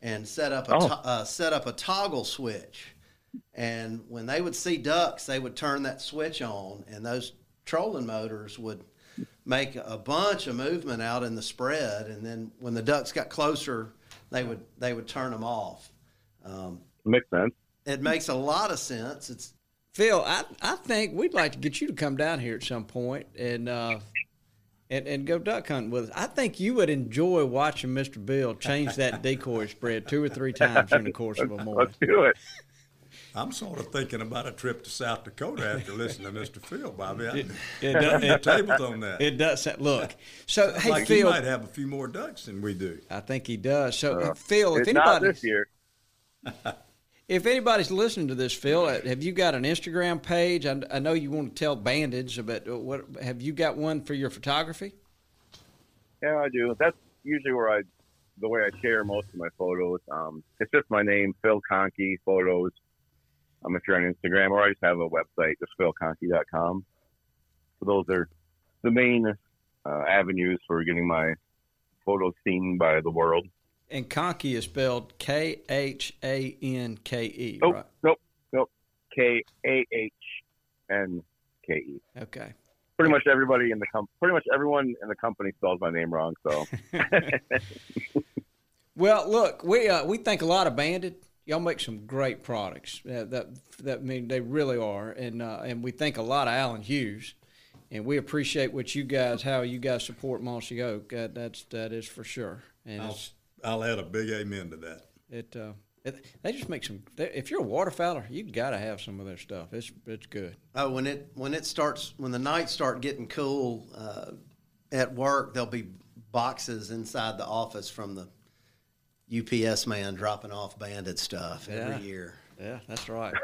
and set up a Oh. to- uh, set up a toggle switch. And when they would see ducks, they would turn that switch on, and those trolling motors would make a bunch of movement out in the spread, and then when the ducks got closer, they would they would turn them off. Um, Makes sense. it makes a lot of sense. It's Phil, I, I think we'd like to get you to come down here at some point and uh, and and go duck hunting with us. I think you would enjoy watching Mr. Bill change that decoy spread two or three times in the course of a morning. Let's do it. I'm sort of thinking about a trip to South Dakota after listening to Mr. Phil, Bobby. I, It, it, does, the it, tables on that. it does. sound- Look, so hey like he Phil, might have a few more ducks than we do. I think he does. So Uh, Phil, if It's not anybody, this year. if anybody's listening to this, Phil, uh, have you got an Instagram page? I, I know you want to tell Banded, but what have you got one for your photography? Yeah, I do. That's usually where I, the way I share most of my photos. Um, it's just my name, Phil Kahnke Photos. Um, if you're on Instagram, or I just have a website, just philkahnke.com. So those are the main uh, avenues for getting my photos seen by the world. And Kahnke is spelled K H A N K E. Nope, right? nope, nope. K A H N K E. Okay. Pretty much everybody in the com- pretty much everyone in the company spells my name wrong. So Well, look, we uh, we think a lot of Banded. Y'all make some great products. Uh, that that I mean they really are, and uh, and we thank a lot of Alan Hughes, and we appreciate what you guys, how you guys support Mossy Oak. Uh, that's that is for sure. And I'll, I'll add a big amen to that. it, uh, it they just make some. They, if you're a waterfowler, you got to have some of their stuff. It's it's good. Oh, when it when it starts when the nights start getting cool uh, at work, there'll be boxes inside the office from the UPS man dropping off banded stuff every Yeah. year. Yeah, that's right.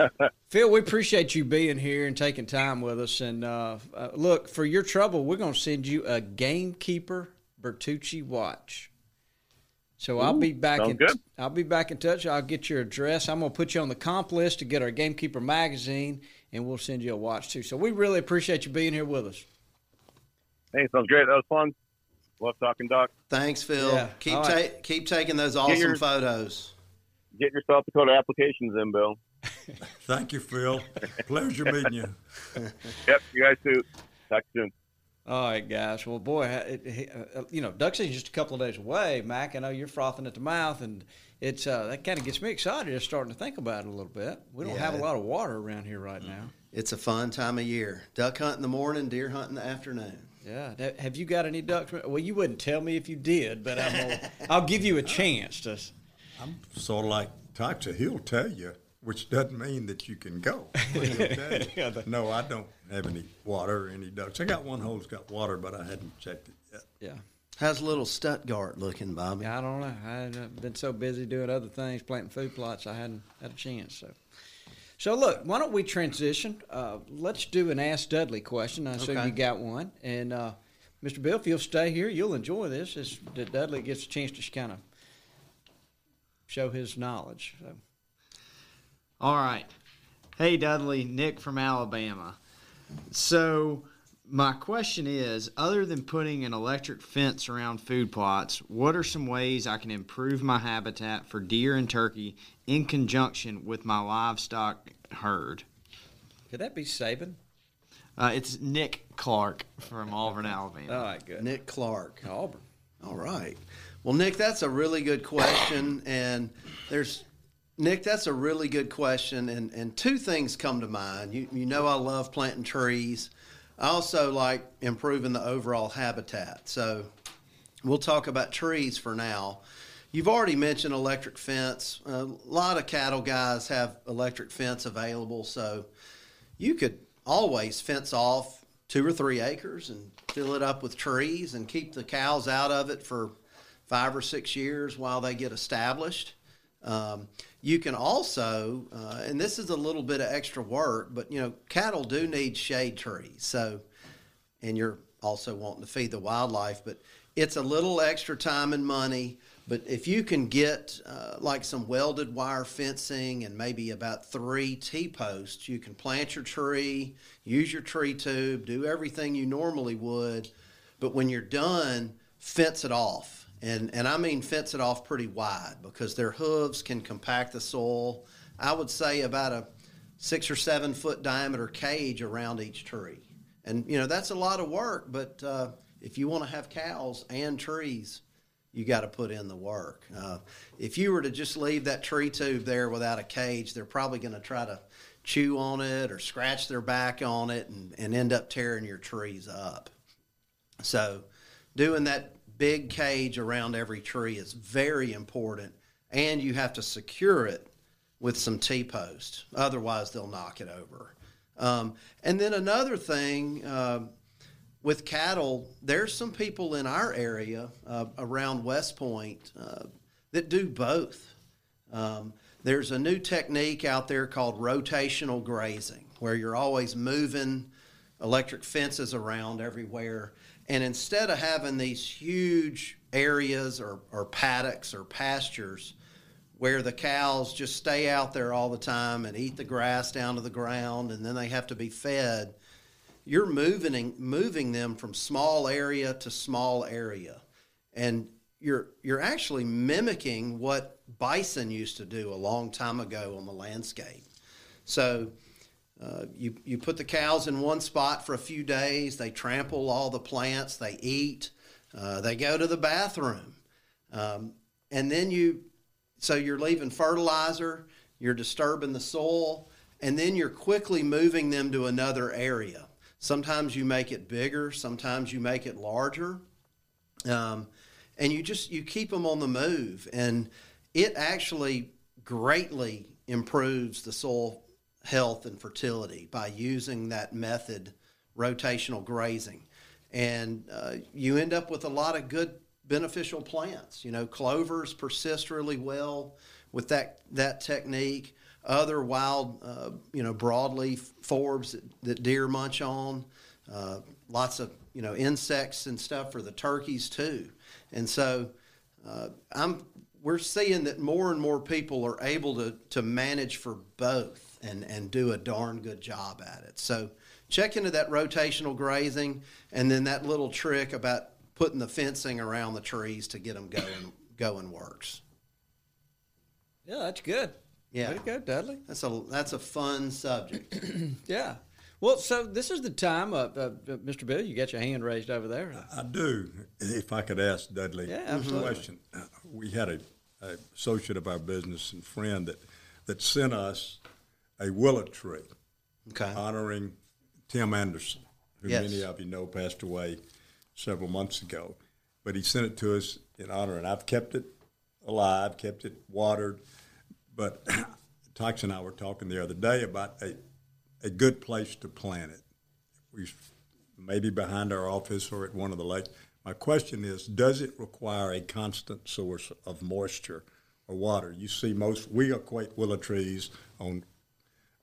Phil, we appreciate you being here and taking time with us. And uh, uh, look, for your trouble, we're going to send you a Gamekeeper Bertucci watch. So I'll be back in. good. I'll be back in touch. I'll get your address. I'm going to put you on the comp list to get our Gamekeeper magazine, and we'll send you a watch too. So we really appreciate you being here with us. hey, sounds great. That was fun. Love talking duck. Thanks, Phil. Yeah, Keep all ta- right. keep taking those awesome your- photos. Get your South Dakota applications in, Bill. Thank you, Phil. Pleasure meeting you. Yep, you guys too. Talk soon. All right, guys. Well, boy, it, it, uh, you know, duck season's just a couple of days away. Mac, I know you're frothing at the mouth, and it's uh, that kind of gets me excited. Just starting to think about it a little bit. We don't Yeah, have a lot of water around here right now. It's a fun time of year. Duck hunt in the morning, deer hunt in the afternoon. Yeah. Ha- Have you got any ducks? Well, you wouldn't tell me if you did, but I'm gonna, I'll give you a chance to. I'm sort of like Toxey. He'll tell you, which doesn't mean that you can go. He'll tell you. no, I don't have any water or any ducks. I got one hole's got water, but I hadn't checked it yet. Yeah. How's little Stuttgart looking, Bobby? I don't know. I've been so busy doing other things, planting food plots, I hadn't had a chance. So, so look, why don't we transition? Uh, let's do an Ask Dudley question. I assume Okay. you got one. And uh, Mr. Bill, if you'll stay here, you'll enjoy this. As Dudley gets a chance to kind of show his knowledge. So, All right. Hey, Dudley, Nick from Alabama. So, my question is other than putting an electric fence around food plots, what are some ways I can improve my habitat for deer and turkey in conjunction with my livestock herd? could that be Saban? Uh, it's Nick Clark from Auburn, Alabama. All right, good. Nick Clark. Auburn. All right. Well, Nick, that's a really good question, and there's Nick, that's a really good question, and and two things come to mind. You you know I love planting trees. I also like improving the overall habitat. So we'll talk about trees for now. You've already mentioned electric fence. A lot of cattle guys have electric fence available, so you could always fence off two or three acres and fill it up with trees and keep the cows out of it for five or six years while they get established. Um, you can also, uh, and this is a little bit of extra work, but you know, cattle do need shade trees. So, and you're also wanting to feed the wildlife, but it's a little extra time and money. But if you can get uh, like some welded wire fencing and maybe about three T posts, you can plant your tree, use your tree tube, do everything you normally would. But when you're done, fence it off. And, and I mean fence it off pretty wide because their hooves can compact the soil. I would say about a six or seven foot diameter cage around each tree. And, you know, that's a lot of work, but uh, if you want to have cows and trees, you got to put in the work. Uh, if you were to just leave that tree tube there without a cage, they're probably going to try to chew on it or scratch their back on it and, and end up tearing your trees up. So, doing that big cage around every tree is very important, and you have to secure it with some T posts. Otherwise, they'll knock it over. Um, and then another thing um with cattle, there's some people in our area uh, around West Point uh, that do both. Um, there's a new technique out there called rotational grazing, where you're always moving electric fences around everywhere. And instead of having these huge areas or, or paddocks or pastures where the cows just stay out there all the time and eat the grass down to the ground and then they have to be fed, you're moving moving them from small area to small area. And you're you're actually mimicking what bison used to do a long time ago on the landscape. So uh, you, you put the cows in one spot for a few days, they trample all the plants, they eat, uh, they go to the bathroom. Um, and then you, so you're leaving fertilizer, you're disturbing the soil, and then you're quickly moving them to another area. Sometimes you make it bigger, sometimes you make it larger. Um, and you just you keep them on the move and it actually greatly improves the soil health and fertility by using that method, rotational grazing. And uh, you end up with a lot of good beneficial plants. You know, clovers persist really well with that, that technique. Other wild, uh, you know, broadleaf forbs that, that deer munch on. Uh, lots of, you know, insects and stuff for the turkeys too. And so uh, I'm, we're seeing that more and more people are able to, to manage for both and, and do a darn good job at it. So check into that rotational grazing and then that little trick about putting the fencing around the trees to get them going going works. Yeah, that's good. Yeah, Way to go, Dudley. That's a that's a fun subject. yeah. Well, so this is the time, uh, uh, Mr. Bill. You got your hand raised over there. I do. If I could ask Dudley yeah, a question, uh, we had a, a associate of our business and friend that that sent us a willow tree okay. honoring Tim Anderson, who yes. many of you know passed away several months ago. But he sent it to us in honor, and I've kept it alive, kept it watered. But Tox and I were talking the other day about a, a good place to plant it. We maybe behind our office or at one of the lakes. My question is, does it require a constant source of moisture or water? You see, most we equate willow trees on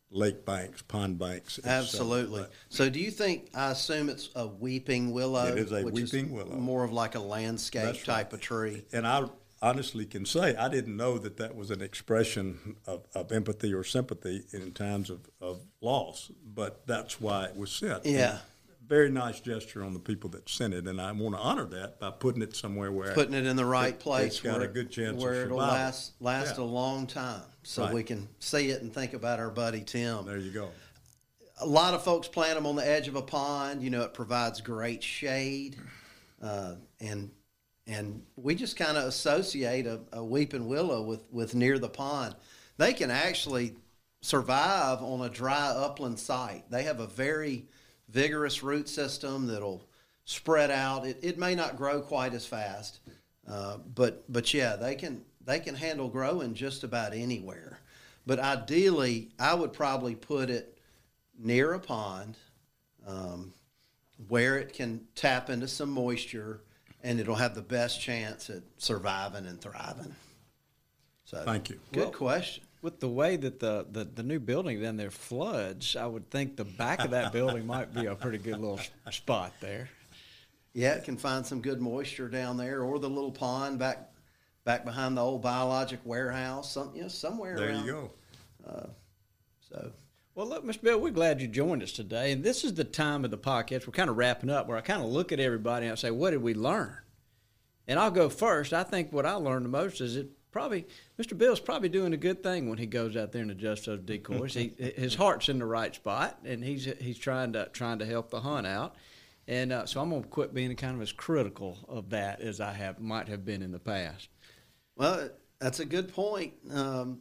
lake banks, pond banks. Absolutely. So, do you think? I assume it's a weeping willow. It is a weeping willow. More of like a landscape That's type right. of tree. And I honestly can say I didn't know that that was an expression of, of empathy or sympathy in times of, of loss, but that's why it was sent. Yeah. Very nice gesture on the people that sent it, and I want to honor that by putting it somewhere where Putting it in the right it- place. It's got where, a good chance where of it'll last last Yeah. a long time, so Right. we can see it and think about our buddy Tim. There you go. a lot of folks plant them on the edge of a pond. You know, it provides great shade, uh, and and we just kind of associate a, a weeping willow with with near the pond. They can actually survive on a dry upland site. They have a very vigorous root system that'll spread out. It, it may not grow quite as fast, uh, but but yeah, they can they can handle growing just about anywhere. But ideally, I would probably put it near a pond um, where it can tap into some moisture and it'll have the best chance at surviving and thriving. So, Thank you. Good Well- question. With the way that the, the, the new building down there floods, I would think the back of that building might be a pretty good little spot there. Yeah, it can find some good moisture down there, or the little pond back back behind the old biologic warehouse. Some, you know, somewhere There around. you go. Uh, so, Well, look, Mr. Bill, we're glad you joined us today. And this is the time of the podcast. We're kind of wrapping up where I kind of look at everybody and I say, what did we learn? And I'll go first. I think what I learned the most is it probably, Mr. Bill's probably doing a good thing when he goes out there and adjusts those decoys. he, his heart's in the right spot and he's, he's trying to, trying to help the hunt out. And uh, so I'm going to quit being kind of as critical of that as I have might have been in the past. well, that's a good point. Um,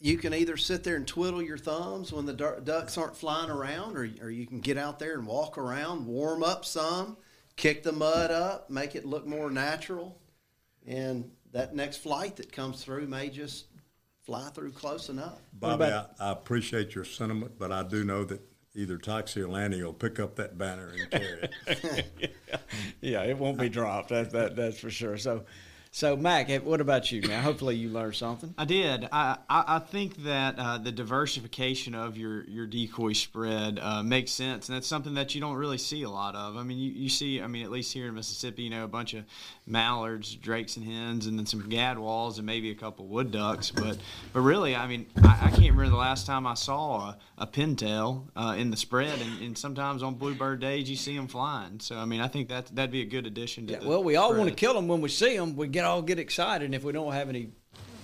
you can either sit there and twiddle your thumbs when the du- ducks aren't flying around, or, or you can get out there and walk around, warm up some, kick the mud up, make it look more natural, and that next flight that comes through may just fly through close enough. Bobby, I, I appreciate your sentiment, but I do know that either Toxey or Lanny will pick up that banner and carry it. yeah, it won't be dropped. That, that that's for sure. So, So, Mac, what about you, man? Hopefully, you learned something. I did. I I, I think that uh, the diversification of your your decoy spread uh, makes sense, and that's something that you don't really see a lot of. I mean, you, you see, I mean, at least here in Mississippi, you know, a bunch of mallards, drakes and hens, and then some gadwalls, and maybe a couple wood ducks. But but really, I mean, I, I can't remember the last time I saw a, a pintail uh, in the spread, and, and, sometimes on bluebird days you see them flying. So I mean, I think that that'd be a good addition to. Yeah, well, we all want to kill them when we see them. We get all get excited, and if we don't have any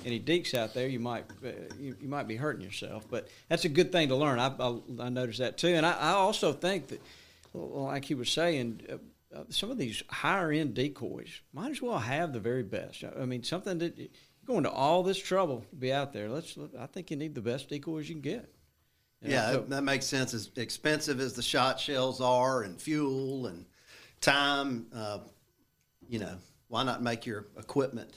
any deeks out there, you might uh, you, you, might be hurting yourself. But that's a good thing to learn. I, I, I noticed that too, and I, I, also think that, like he was saying, uh, uh, some of these higher end decoys might as well have the very best. I mean, something that you're going to all this trouble to be out there. Let's. I think you need the best decoys you can get. You know, yeah, so, that makes sense. As expensive as the shot shells are, and fuel and time, uh, you know, why not make your equipment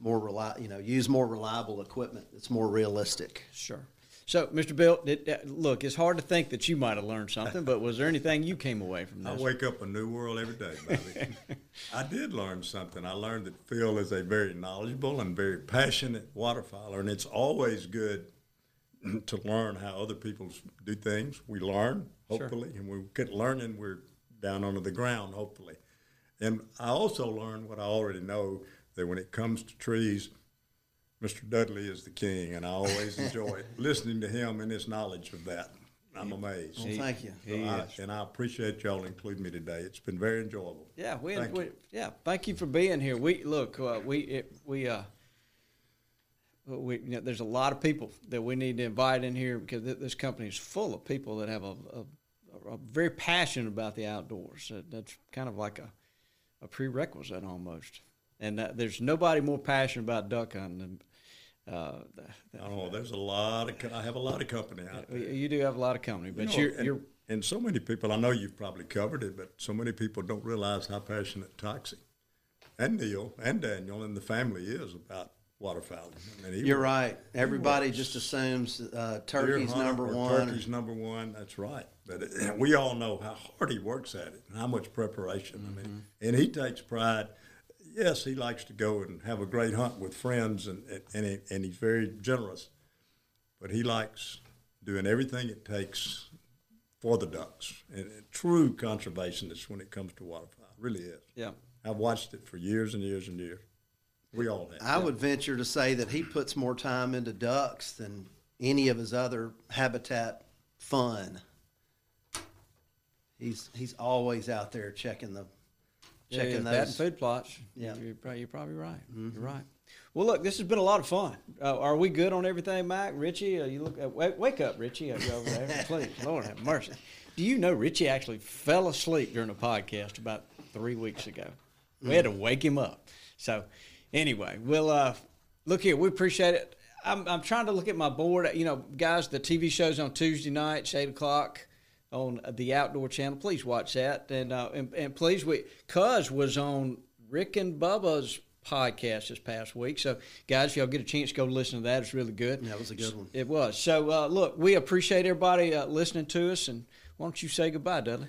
more reliable? You know, use more reliable equipment that's more realistic. Sure. So, Mr. Bill, it, uh, look, it's hard to think that you might have learned something, but was there anything you came away from this? I wake up a new world every day, Bobby. I did learn something. I learned that Phil is a very knowledgeable and very passionate waterfowler, and it's always good to learn how other people do things. We learn, hopefully, sure. and we get learning. We're down under the ground, hopefully. And I also learned what I already know that when it comes to trees, Mr. Dudley is the king, and I always enjoy listening to him and his knowledge of that. I'm amazed. Well, thank you. So I, and I appreciate y'all including me today. It's been very enjoyable. Yeah, we, thank we yeah, thank you for being here. We look, uh, we it, we uh, we you know, there's a lot of people that we need to invite in here because this company is full of people that have a, a, a very passionate about the outdoors. That's kind of like a a prerequisite almost. And uh, there's nobody more passionate about duck hunting than. Uh, oh, there's a lot of. I have a lot of company out there. You do have a lot of company, but you know, are and, you're and so many people. I know you've probably covered it, but so many people don't realize how passionate Toxey and Neil and Daniel and the family is about waterfowl. I mean, You're right. Everybody just assumes uh, turkey's number one. Turkey's number one. That's right. But it, we all know how hard he works at it and how much preparation. Mm-hmm. I mean, mm-hmm. and he takes pride. Yes, he likes to go and have a great hunt with friends, and and, he, and he's very generous. But he likes doing everything it takes for the ducks. And, and true conservationist when it comes to waterfowl, really is. Yeah, I've watched it for years and years and years. We all have. I would venture to say that he puts more time into ducks than any of his other habitat fun. He's he's always out there checking the checking yeah, those that and food plots. Yeah, you're, probably, you're probably right. Mm-hmm. You're right. Well, look, this has been a lot of fun. Uh, are we good on everything, Mike? Richie, uh, you look. Uh, wake, wake, up, Richie. Are over there? Please, Lord have mercy. Do you know Richie actually fell asleep during a podcast about three weeks ago? We had to wake him up. So anyway, well, uh, look here, we appreciate it. I'm, I'm trying to look at my board. You know, guys, the TV show's on Tuesday nights, eight o'clock on the Outdoor Channel. Please watch that, and uh, and, and please, we Cuz was on Rick and Bubba's podcast this past week. So, guys, if y'all get a chance, go listen to that. It's really good. That was a good one. It was. So, uh, look, we appreciate everybody uh, listening to us, and why don't you say goodbye, Dudley?